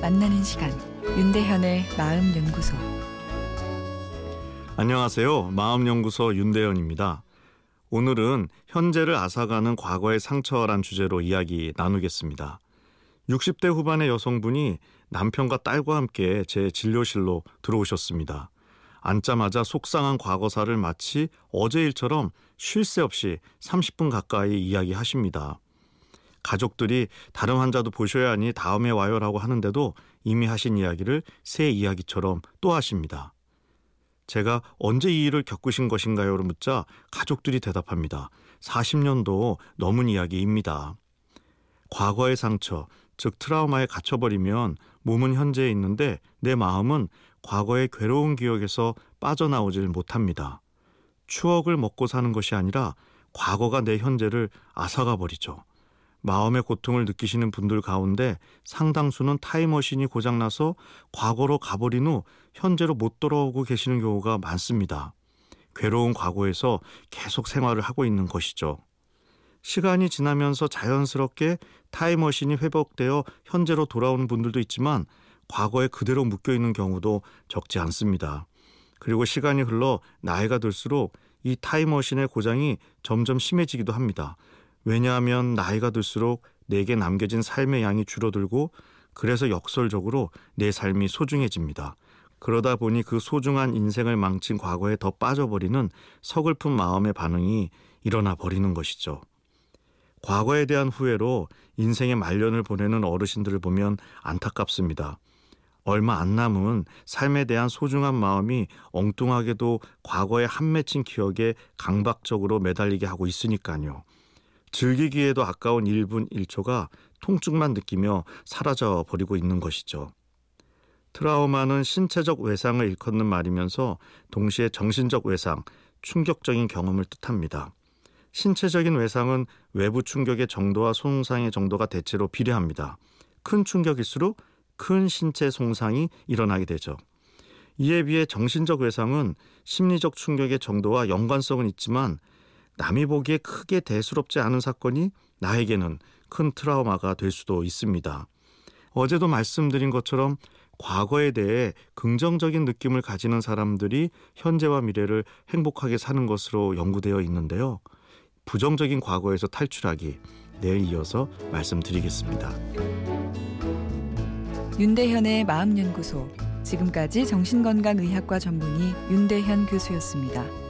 만나는 시간 윤대현의 마음 연구소 안녕하세요. 마음 연구소 윤대현입니다. 오늘은 현재를 앗아가는 과거의 상처란 주제로 이야기 나누겠습니다. 60대 후반의 여성분이 남편과 딸과 함께 제 진료실로 들어오셨습니다. 앉자마자 속상한 과거사를 마치 어제 일처럼 쉴 새 없이 30분 가까이 이야기하십니다. 가족들이 다른 환자도 보셔야 하니 다음에 와요라고 하는데도 이미 하신 이야기를 새 이야기처럼 또 하십니다. 제가 언제 이 일을 겪으신 것인가요를 묻자 가족들이 대답합니다. 40년도 넘은 이야기입니다. 과거의 상처, 즉 트라우마에 갇혀버리면 몸은 현재에 있는데 내 마음은 과거의 괴로운 기억에서 빠져나오질 못합니다. 추억을 먹고 사는 것이 아니라 과거가 내 현재를 앗아가 버리죠. 마음의 고통을 느끼시는 분들 가운데 상당수는 타임머신이 고장나서 과거로 가버린 후 현재로 못 돌아오고 계시는 경우가 많습니다. 괴로운 과거에서 계속 생활을 하고 있는 것이죠. 시간이 지나면서 자연스럽게 타임머신이 회복되어 현재로 돌아오는 분들도 있지만 과거에 그대로 묶여 있는 경우도 적지 않습니다. 그리고 시간이 흘러 나이가 들수록 이 타임머신의 고장이 점점 심해지기도 합니다. 왜냐하면 나이가 들수록 내게 남겨진 삶의 양이 줄어들고 그래서 역설적으로 내 삶이 소중해집니다. 그러다 보니 그 소중한 인생을 망친 과거에 더 빠져버리는 서글픈 마음의 반응이 일어나 버리는 것이죠. 과거에 대한 후회로 인생의 말년을 보내는 어르신들을 보면 안타깝습니다. 얼마 안 남은 삶에 대한 소중한 마음이 엉뚱하게도 과거의 한 맺힌 기억에 강박적으로 매달리게 하고 있으니까요. 즐기기에도 아까운 1분 1초가 통증만 느끼며 사라져 버리고 있는 것이죠. 트라우마는 신체적 외상을 일컫는 말이면서 동시에 정신적 외상, 충격적인 경험을 뜻합니다. 신체적인 외상은 외부 충격의 정도와 손상의 정도가 대체로 비례합니다. 큰 충격일수록 큰 신체 손상이 일어나게 되죠. 이에 비해 정신적 외상은 심리적 충격의 정도와 연관성은 있지만 남이 보기에 크게 대수롭지 않은 사건이 나에게는 큰 트라우마가 될 수도 있습니다. 어제도 말씀드린 것처럼 과거에 대해 긍정적인 느낌을 가지는 사람들이 현재와 미래를 행복하게 사는 것으로 연구되어 있는데요. 부정적인 과거에서 탈출하기 내일 이어서 말씀드리겠습니다. 윤대현의 마음연구소 지금까지 정신건강의학과 전문의 윤대현 교수였습니다.